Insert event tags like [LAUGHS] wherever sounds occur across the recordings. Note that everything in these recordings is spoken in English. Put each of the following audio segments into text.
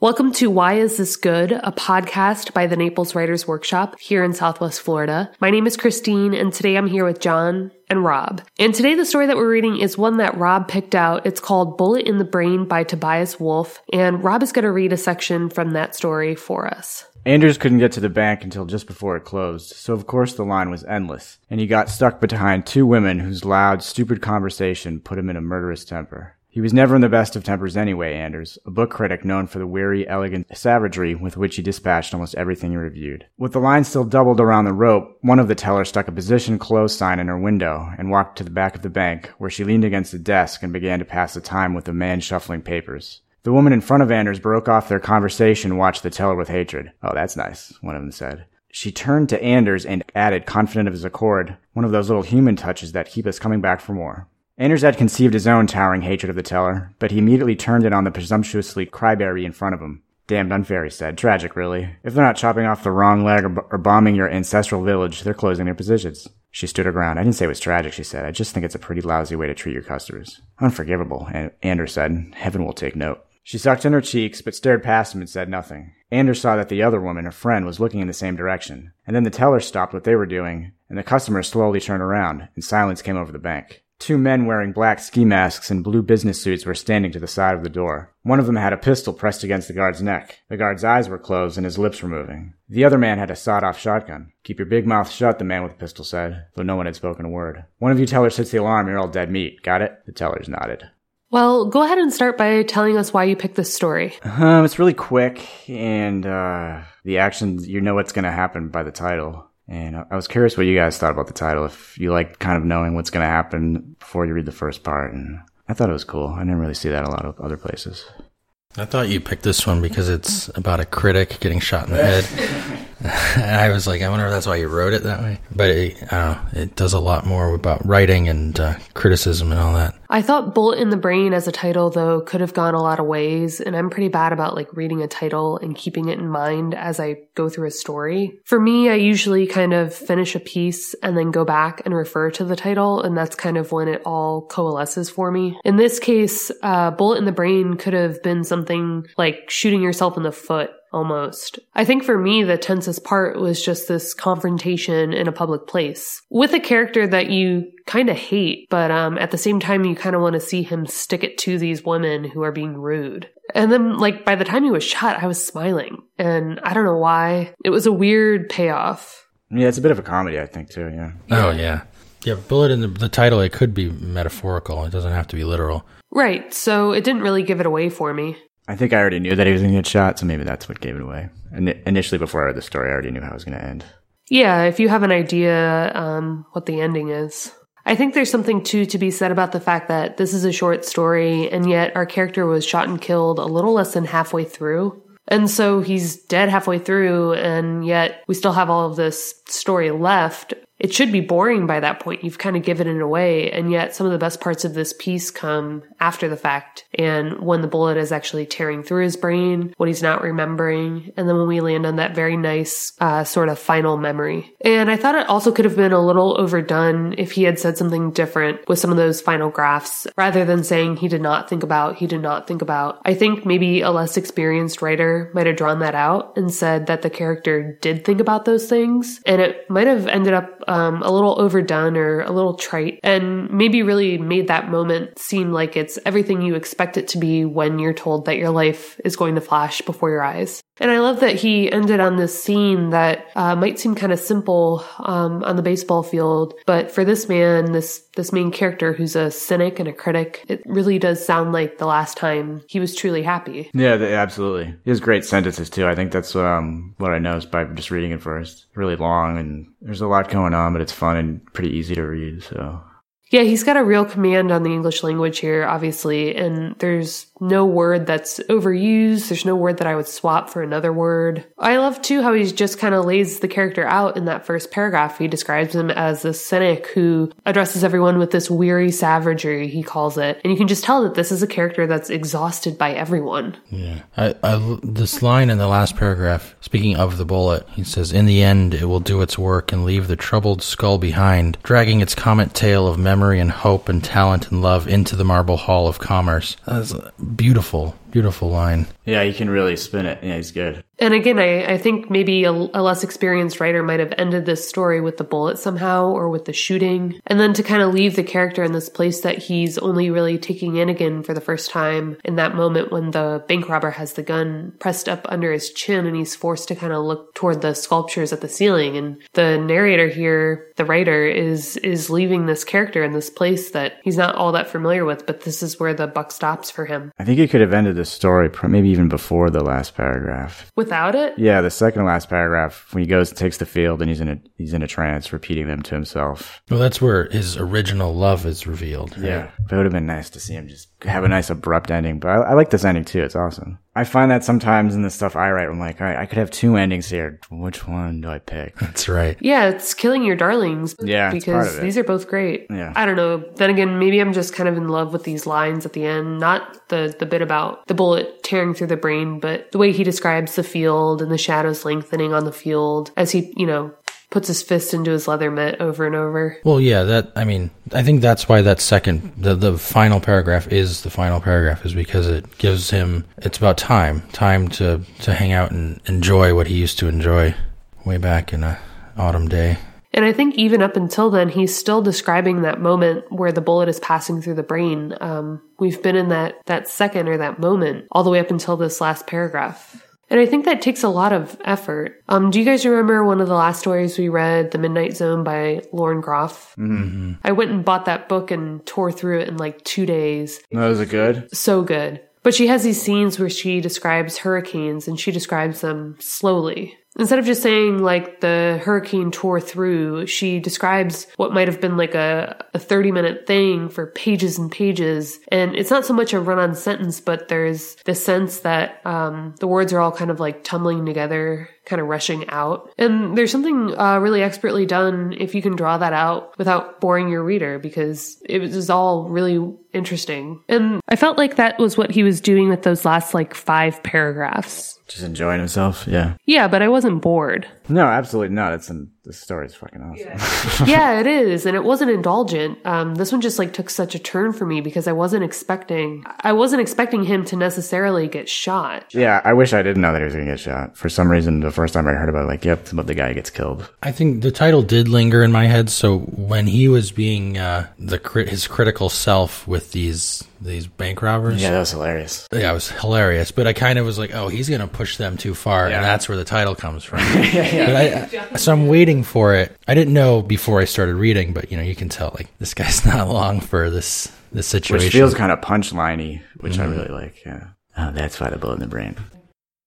Welcome to Why Is This Good, a podcast by the Naples Writers Workshop here in Southwest Florida. My name is Christine, and today I'm here with John and Rob. And today the story that we're reading is one that Rob picked out. It's called Bullet in the Brain by Tobias Wolff, and Rob is going to read a section from that story for us. Anders couldn't get to the bank until just before it closed, so of course the line was endless, and he got stuck behind two women whose loud, stupid conversation put him in a murderous temper. He was never in the best of tempers anyway, Anders, a book critic known for the weary, elegant savagery with which he dispatched almost everything he reviewed. With the line still doubled around the rope, one of the tellers stuck a position close sign in her window and walked to the back of the bank, where she leaned against the desk and began to pass the time with a man shuffling papers. The woman in front of Anders broke off their conversation and watched the teller with hatred. Oh, that's nice, one of them said. She turned to Anders and added, confident of his accord, one of those little human touches that keep us coming back for more. Anders had conceived his own towering hatred of the teller, but he immediately turned it on the presumptuously cryberry in front of him. Damned unfair, he said. Tragic, really. If they're not chopping off the wrong leg or, b- or bombing your ancestral village, they're closing their positions. She stood her ground. I didn't say it was tragic, she said. I just think it's a pretty lousy way to treat your customers. Unforgivable, Anders said. Heaven will take note. She sucked in her cheeks, but stared past him and said nothing. Anders saw that the other woman, her friend, was looking in the same direction. And then the teller stopped what they were doing, and the customers slowly turned around, and silence came over the bank. Two men wearing black ski masks and blue business suits were standing to the side of the door. One of them had a pistol pressed against the guard's neck. The guard's eyes were closed and his lips were moving. The other man had a sawed-off shotgun. Keep your big mouth shut, the man with the pistol said, though no one had spoken a word. One of you tellers hits the alarm, you're all dead meat. Got it? The tellers nodded. Well, go ahead and start by telling us why you picked this story. Um, it's really quick, and uh, the action, you know what's going to happen by the title. And I was curious what you guys thought about the title. If you like kind of knowing what's going to happen before you read the first part, and I thought it was cool. I didn't really see that a lot of other places. I thought you picked this one because it's about a critic getting shot in the head. [LAUGHS] [LAUGHS] I was like, I wonder if that's why you wrote it that way. But it, uh, it does a lot more about writing and uh, criticism and all that. I thought Bullet in the Brain as a title, though, could have gone a lot of ways. And I'm pretty bad about like reading a title and keeping it in mind as I go through a story. For me, I usually kind of finish a piece and then go back and refer to the title. And that's kind of when it all coalesces for me. In this case, uh, Bullet in the Brain could have been something like shooting yourself in the foot almost. I think for me, the tensest part was just this confrontation in a public place with a character that you kind of hate, but um, at the same time, you kind of want to see him stick it to these women who are being rude. And then, like, by the time he was shot, I was smiling. And I don't know why. It was a weird payoff. Yeah, it's a bit of a comedy, I think, too, yeah. Oh, yeah. Yeah, bullet in the, the title, it could be metaphorical. It doesn't have to be literal. Right. So it didn't really give it away for me. I think I already knew that he was going to get shot, so maybe that's what gave it away. And initially, before I read the story, I already knew how it was going to end. Yeah, if you have an idea um, what the ending is. I think there's something too to be said about the fact that this is a short story, and yet our character was shot and killed a little less than halfway through. And so he's dead halfway through, and yet we still have all of this story left it should be boring by that point. You've kind of given it away. And yet some of the best parts of this piece come after the fact. And when the bullet is actually tearing through his brain, what he's not remembering. And then when we land on that very nice, uh, sort of final memory. And I thought it also could have been a little overdone if he had said something different with some of those final graphs rather than saying he did not think about, he did not think about. I think maybe a less experienced writer might have drawn that out and said that the character did think about those things. And it might have ended up um, a little overdone or a little trite, and maybe really made that moment seem like it's everything you expect it to be when you're told that your life is going to flash before your eyes. And I love that he ended on this scene that uh, might seem kind of simple um, on the baseball field, but for this man, this this main character who's a cynic and a critic, it really does sound like the last time he was truly happy. Yeah, absolutely. He has great sentences too. I think that's um, what I noticed by just reading it first. Really long, and there's a lot going on, but it's fun and pretty easy to read. So yeah, he's got a real command on the English language here, obviously, and there's no word that's overused. There's no word that I would swap for another word. I love too how he just kind of lays the character out in that first paragraph. He describes him as a cynic who addresses everyone with this weary savagery, he calls it. And you can just tell that this is a character that's exhausted by everyone. Yeah. I, I, this line in the last paragraph, speaking of the bullet, he says, In the end, it will do its work and leave the troubled skull behind, dragging its comet tail of memory and hope and talent and love into the marble hall of commerce. That's beautiful. Beautiful line. Yeah, you can really spin it. Yeah, he's good. And again, I, I think maybe a, a less experienced writer might have ended this story with the bullet somehow or with the shooting. And then to kind of leave the character in this place that he's only really taking in again for the first time in that moment when the bank robber has the gun pressed up under his chin and he's forced to kind of look toward the sculptures at the ceiling. And the narrator here, the writer, is is leaving this character in this place that he's not all that familiar with, but this is where the buck stops for him. I think he could have ended the story maybe even before the last paragraph. Without it, Yeah, the second to last paragraph when he goes and takes the field and he's in a he's in a trance, repeating them to himself. Well, that's where his original love is revealed. right? Yeah, but it would have been nice to see him just have a nice abrupt ending. But I, I like this ending too. It's awesome. I find that sometimes in the stuff I write, I'm like, all right, I could have two endings here. Which one do I pick? [LAUGHS] That's right. Yeah, it's killing your darlings. Yeah, it's part because of it. these are both great. Yeah. I don't know. Then again, maybe I'm just kind of in love with these lines at the end. Not the the bit about the bullet tearing through the brain, but the way he describes the field and the shadows lengthening on the field as he, you know, puts his fist into his leather mitt over and over. Well, yeah, that I mean, I think that's why that second the the final paragraph is the final paragraph is because it gives him it's about time, time to to hang out and enjoy what he used to enjoy way back in a autumn day. And I think even up until then, he's still describing that moment where the bullet is passing through the brain. Um, we've been in that that second or that moment all the way up until this last paragraph. And I think that takes a lot of effort. Um, do you guys remember one of the last stories we read, The Midnight Zone by Lauren Groff? Mm-hmm. I went and bought that book and tore through it in like two days. No, is it good? So good. But she has these scenes where she describes hurricanes and she describes them slowly. Instead of just saying like the hurricane tore through, she describes what might have been like a, a 30 minute thing for pages and pages. And it's not so much a run on sentence, but there's the sense that um, the words are all kind of like tumbling together, kind of rushing out. And there's something uh, really expertly done if you can draw that out without boring your reader because it was all really interesting. And I felt like that was what he was doing with those last like five paragraphs. Just enjoying himself. Yeah. Yeah, but I wasn't bored. No, absolutely not. It's an, the story is fucking awesome. [LAUGHS] yeah, it is, and it wasn't indulgent. Um, this one just like took such a turn for me because I wasn't expecting. I wasn't expecting him to necessarily get shot. yeah, I wish I didn't know that he was gonna get shot. For some reason, the first time I heard about it, like, yep, it's about the guy gets killed. I think the title did linger in my head. So when he was being uh, the crit- his critical self with these these bank robbers, Yeah, that was hilarious. yeah, it was hilarious. But I kind of was like, oh, he's gonna push them too far, Yeah. and that's where the title comes from. [LAUGHS] But I, I- so I'm waiting for it. I didn't know before I started reading, but you know, you can tell like this guy's [LAUGHS] not long for this this situation. Which feels kind of punchliney, which I really like. Yeah. Oh, that's why the bullet in the brain.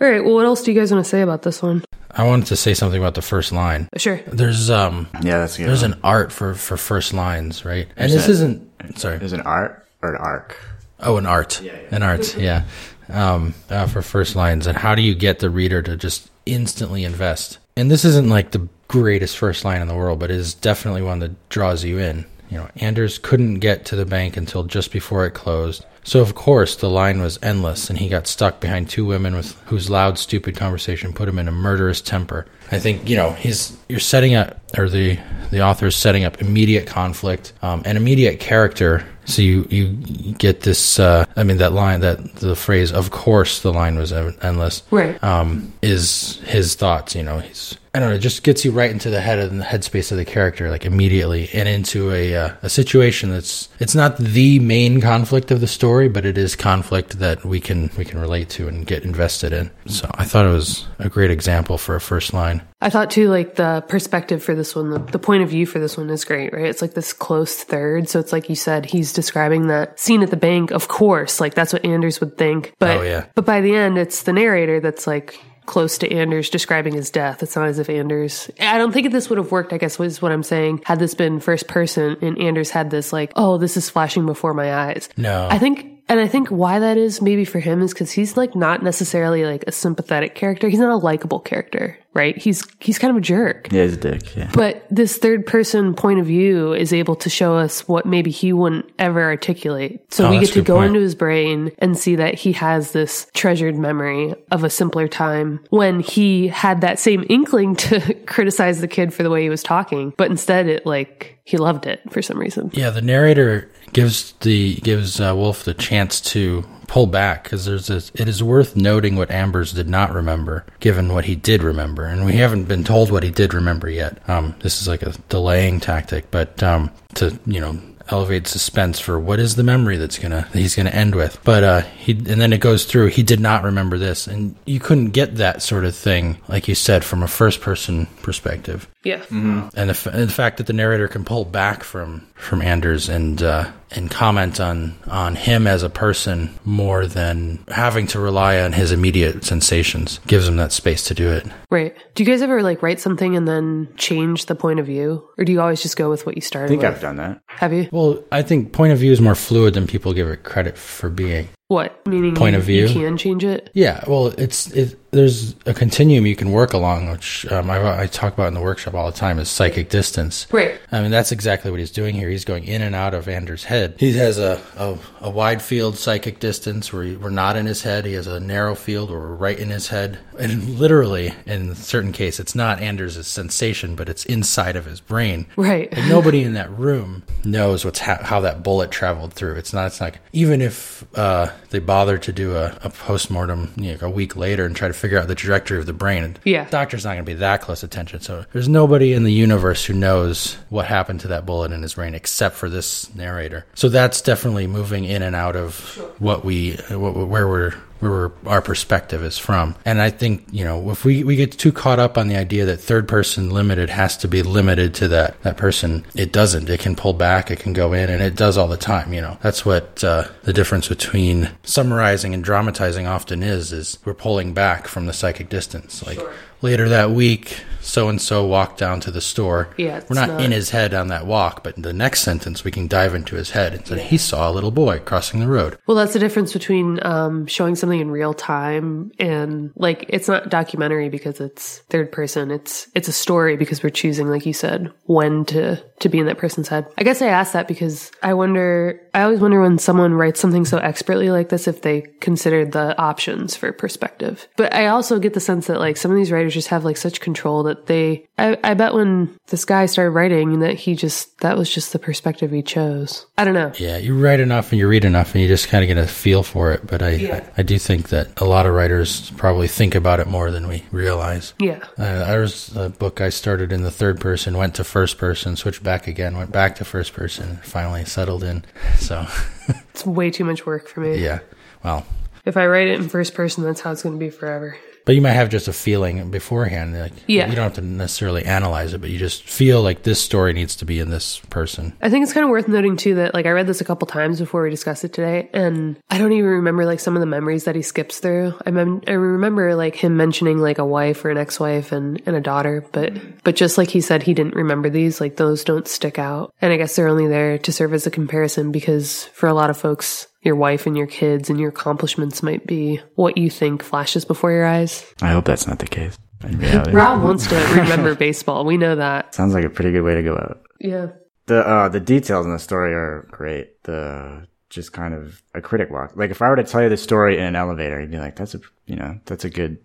All right. Well, what else do you guys want to say about this one? I wanted to say something about the first line. Sure. There's um Yeah, that's a good. there's one. an art for for first lines, right? And There's this a- isn't sorry. There's an art or an arc. Oh, an art, Yeah, an art, yeah. Um, uh, for first lines, and how do you get the reader to just instantly invest? And this isn't like the greatest first line in the world, but it is definitely one that draws you in. You know, Anders couldn't get to the bank until just before it closed. So of course the line was endless, and he got stuck behind two women with whose loud, stupid conversation put him in a murderous temper. I think you know he's you're setting up, or the the author is setting up immediate conflict, um, and immediate character. So you you get this. Uh, I mean that line, that the phrase. Of course, the line was endless. Right. Um, is his thoughts? You know, he's I don't know. It just gets you right into the head and the headspace of the character, like immediately, and into a uh, a situation that's it's not the main conflict of the story, but it is conflict that we can we can relate to and get invested in. So I thought it was a great example for a first line. I thought too, like the perspective for this one, the, the point of view for this one is great, right? It's like this close third. So it's like you said, he's describing that scene at the bank. Of course, like that's what Anders would think. But, Oh, yeah. but by the end, it's the narrator that's like close to Anders describing his death. It's not as if Anders, I don't think this would have worked, I guess was what I'm saying, had this been first person and Anders had this like, oh, this is flashing before my eyes. No. I think, and I think why that is maybe for him is because he's like not necessarily like a sympathetic character. He's not a likable character, right? He's he's kind of a jerk. Yeah, he's a dick. Yeah. But this third person point of view is able to show us what maybe he wouldn't ever articulate. So Oh, we get to go point. into his brain and see that he has this treasured memory of a simpler time when he had that same inkling to [LAUGHS] criticize the kid for the way he was talking, but instead it like he loved it for some reason. Yeah, the narrator gives the gives uh, Wolff the chance to pull back because there's this, it is worth noting what Anders did not remember, given what he did remember, and we haven't been told what he did remember yet. Um, this is like a delaying tactic, but um, to you know elevate suspense for what is the memory that's gonna that he's gonna end with. But uh, he and then it goes through. He did not remember this, and you couldn't get that sort of thing, like you said, from a first person perspective. Yeah. And the, f- and the fact that the narrator can pull back from from Anders and uh, and comment on on him as a person more than having to rely on his immediate sensations gives him that space to do it. Right. Do you guys ever like write something and then change the point of view? Or do you always just go with what you started I think with? I've done that. Have you? Well, I think point of view is more fluid than people give it credit for being. What? Meaning Point you, of view? You can change it? Yeah, well, it's it, there's a continuum you can work along, which um, I, I talk about in the workshop all the time, is psychic distance. Right. I mean, that's exactly what he's doing here. He's going in and out of Anders' head. He has a, a, a wide field psychic distance where he, we're not in his head. He has a narrow field where we're right in his head. And literally, in a certain case, it's not Anders' sensation, but it's inside of his brain. Right. And nobody in that room knows what's ha- how that bullet traveled through. It's not. It's not. Even if uh, they bother to do a, a post mortem you know, a week later and try to figure out the trajectory of the brain, Yeah. the doctor's not going to be that close attention. So there's nobody in the universe who knows what happened to that bullet in his brain except for this narrator. So that's definitely moving in and out of what we what, where we're where we're, our perspective is from. And I think, you know, if we, we get too caught up on the idea that third person limited has to be limited to that, that person, it doesn't. It can pull back, it can go in, and it does all the time, you know. That's what uh, the difference between summarizing and dramatizing often is, is we're pulling back from the psychic distance. Like later that week, so and so walked down to the store. Yeah, we're not, not- in his head on that walk, but in the next sentence we can dive into his head and say he saw a little boy crossing the road. Well, that's the difference between um, showing something in real time and like it's not documentary because it's third person. It's it's a story because we're choosing, like you said, when to to be in that person's head. I guess I asked that because I wonder. I always wonder when someone writes something so expertly like this if they considered the options for perspective. But I also get the sense that like some of these writers just have like such control that they. I, I bet when this guy started writing that he just that was just the perspective he chose. I don't know. Yeah, you write enough and you read enough and you just kind of get a feel for it. But I, I, I do think that a lot of writers probably think about it more than we realize. Yeah. Uh, there was a book I started in the third person, went to first person, switched back again, went back to first person, finally settled in. [LAUGHS] So, [LAUGHS] It's way too much work for me. yeah, well, If I write it in first person, that's how it's going to be forever. But you might have just a feeling beforehand. Like, Yeah. You don't have to necessarily analyze it, but you just feel like this story needs to be in this person. I think it's kind of worth noting too that like I read this a couple times before we discussed it today, and I don't even remember like some of the memories that he skips through. I mem- I remember like him mentioning like a wife or an ex-wife and, and a daughter, but but just like he said, he didn't remember these. Like those don't stick out, and I guess they're only there to serve as a comparison because for a lot of folks. Your wife and your kids and your accomplishments might be what you think flashes before your eyes. I hope that's not the case. In [LAUGHS] reality, Rob wants to remember baseball. We know that. sounds like a pretty good way to go out. Yeah. The uh, the details in the story are great. The just kind of a critic walk. Like if I were to tell you the story in an elevator, you'd be like, "That's a you know that's a good.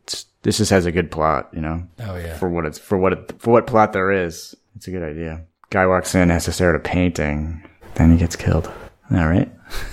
This just has a good plot. You know, Oh, yeah. for what it's for what it, for what plot there is. It's a good idea. Guy walks in, has to stare at a painting, then he gets killed. All right.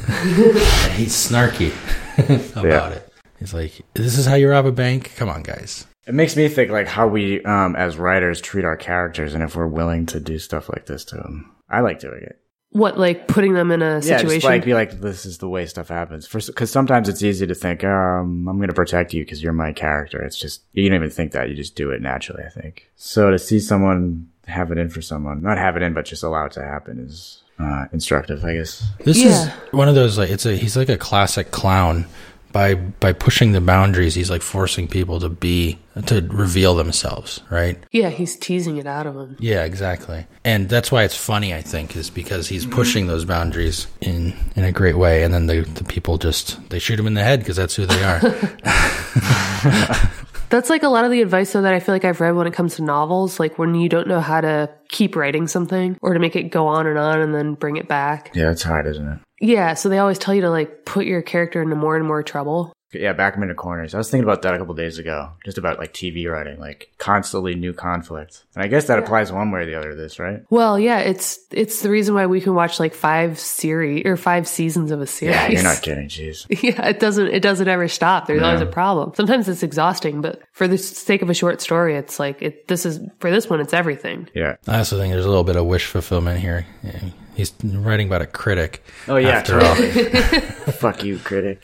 And [LAUGHS] he's snarky [LAUGHS] about Yeah. it. He's like, "This is how you rob a bank? Come on, guys." It makes me think like how we, um, as writers, treat our characters, and if we're willing to do stuff like this to them. I like doing it. What, like putting them in a Yeah, situation? just like be like, this is the way stuff happens. Because sometimes it's easy to think, um, I'm going to protect you because you're my character. It's just you don't even think that; you just do it naturally. I think. So to see someone have it in for someone, not have it in, but just allow it to happen, is uh, instructive, I guess. This Yeah. is one of those like it's a he's like a classic clown. By by pushing the boundaries, he's like forcing people to be to reveal themselves, right? yeah, he's teasing it out of them. Yeah, exactly. And that's why it's funny, I think, is because he's pushing those boundaries in in a great way, and then the the people just they shoot him in the head because that's who they are. [LAUGHS] [LAUGHS] That's like a lot of the advice though that I feel like I've read when it comes to novels, like when you don't know how to keep writing something or to make it go on and on and then bring it back. Yeah, it's hard, isn't it? Yeah, so they always tell you to like put your character into more and more trouble. Yeah, back them into corners. I was thinking about that a couple days ago, just about like TV writing, like constantly new conflict. And I guess that applies one way or the other to this, right? Well, yeah, it's it's the reason why we can watch like five series or five seasons of a series. Yeah, you're not [LAUGHS] kidding. Jeez. Yeah, it doesn't it doesn't ever stop. There's always a problem. Sometimes it's exhausting, but for the sake of a short story, it's like it. This is for this one, it's everything. Yeah. I also think there's a little bit of wish fulfillment here. Yeah, He's writing about a critic. Oh yeah, after all. totally. [LAUGHS] Fuck you, critic.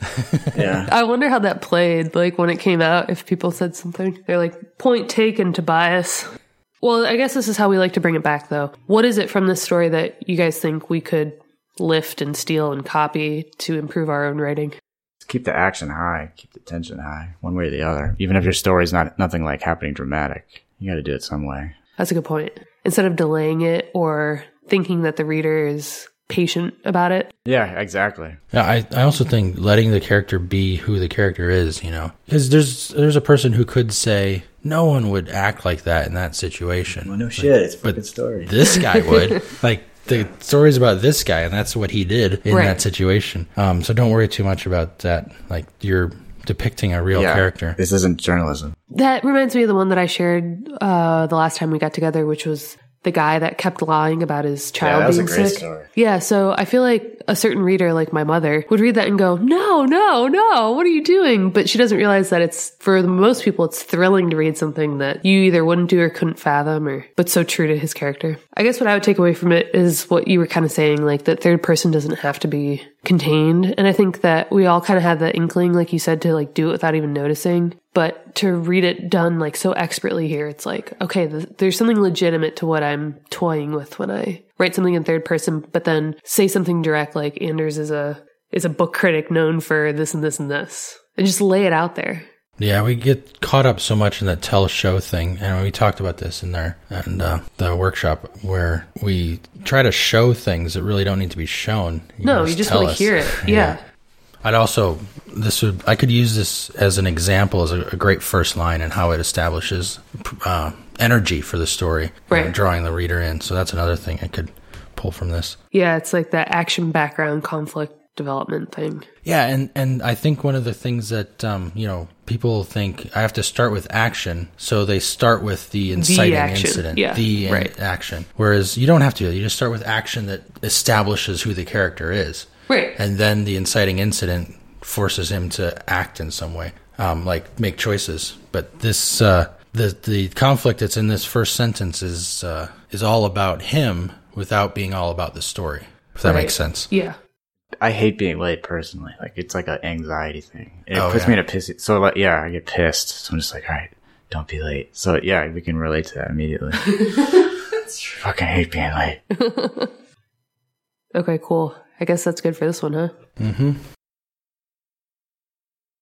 Yeah. I wonder how that played. Like when it came out, if people said something, they're like, "Point taken, Tobias." Well, I guess this is how we like to bring it back, though. What is it from this story that you guys think we could lift and steal and copy to improve our own writing? keep the action high, keep the tension high, one way or the other. Even if your story's not nothing like happening dramatic, you got to do it some way. That's a good point. Instead of delaying it or thinking that the reader is patient about it. Yeah, exactly. Yeah, I, I also think letting the character be who the character is, you know, because there's there's a person who could say no one would act like that in that situation. Well, no shit, it's a but fucking story. This guy [LAUGHS] would like the story's about this guy, and that's what he did in Right. that situation. Um, so don't worry too much about that. Like you're depicting a real yeah, character. This isn't journalism. That reminds me of the one that I shared uh, the last time we got together, which was the guy that kept lying about his child that was a being great sick. story. Yeah, so I feel like a certain reader, like my mother, would read that and go, "No, no, no! What are you doing?" But she doesn't realize that it's for most people, it's thrilling to read something that you either wouldn't do or couldn't fathom, or but so true to his character. I guess what I would take away from it is what you were kind of saying, like that third person doesn't have to be contained, and I think that we all kind of have that inkling, like you said, to like do it without even noticing. But to read it done like so expertly here, it's like, okay, th- there's something legitimate to what I'm toying with when I write something in third person, but then say something direct like Anders is a is a book critic known for this and this and this. And just lay it out there. Yeah, we get caught up so much in that tell show thing, and we talked about this in there and uh, the workshop where we try to show things that really don't need to be shown. No, you just want to hear it. [LAUGHS] Yeah. I'd also this would I could use this as an example as a, a great first line and how it establishes uh, energy for the story, Right. drawing the reader in. So that's another thing I could pull from this. Yeah, it's like that action background conflict development thing. Yeah, and and I think one of the things that um, you know people think I have to start with action, so they start with the inciting action, incident, yeah, the right. action. Whereas you don't have to. You just start with action that establishes who the character is, Right. and then the inciting incident forces him to act in some way, um, like make choices. But this uh, the the conflict that's in this first sentence is uh, is all about him without being all about the story. If that Right. makes sense. Yeah. I hate being late personally. Like it's like an anxiety thing. It Oh, puts yeah. me in a pissy. So like, yeah, I get pissed. So I'm just like, all right, don't be late. So yeah, we can relate to that immediately. [LAUGHS] Fucking hate being late. [LAUGHS] Okay, cool. I guess that's good for this one, huh? Mm-hmm.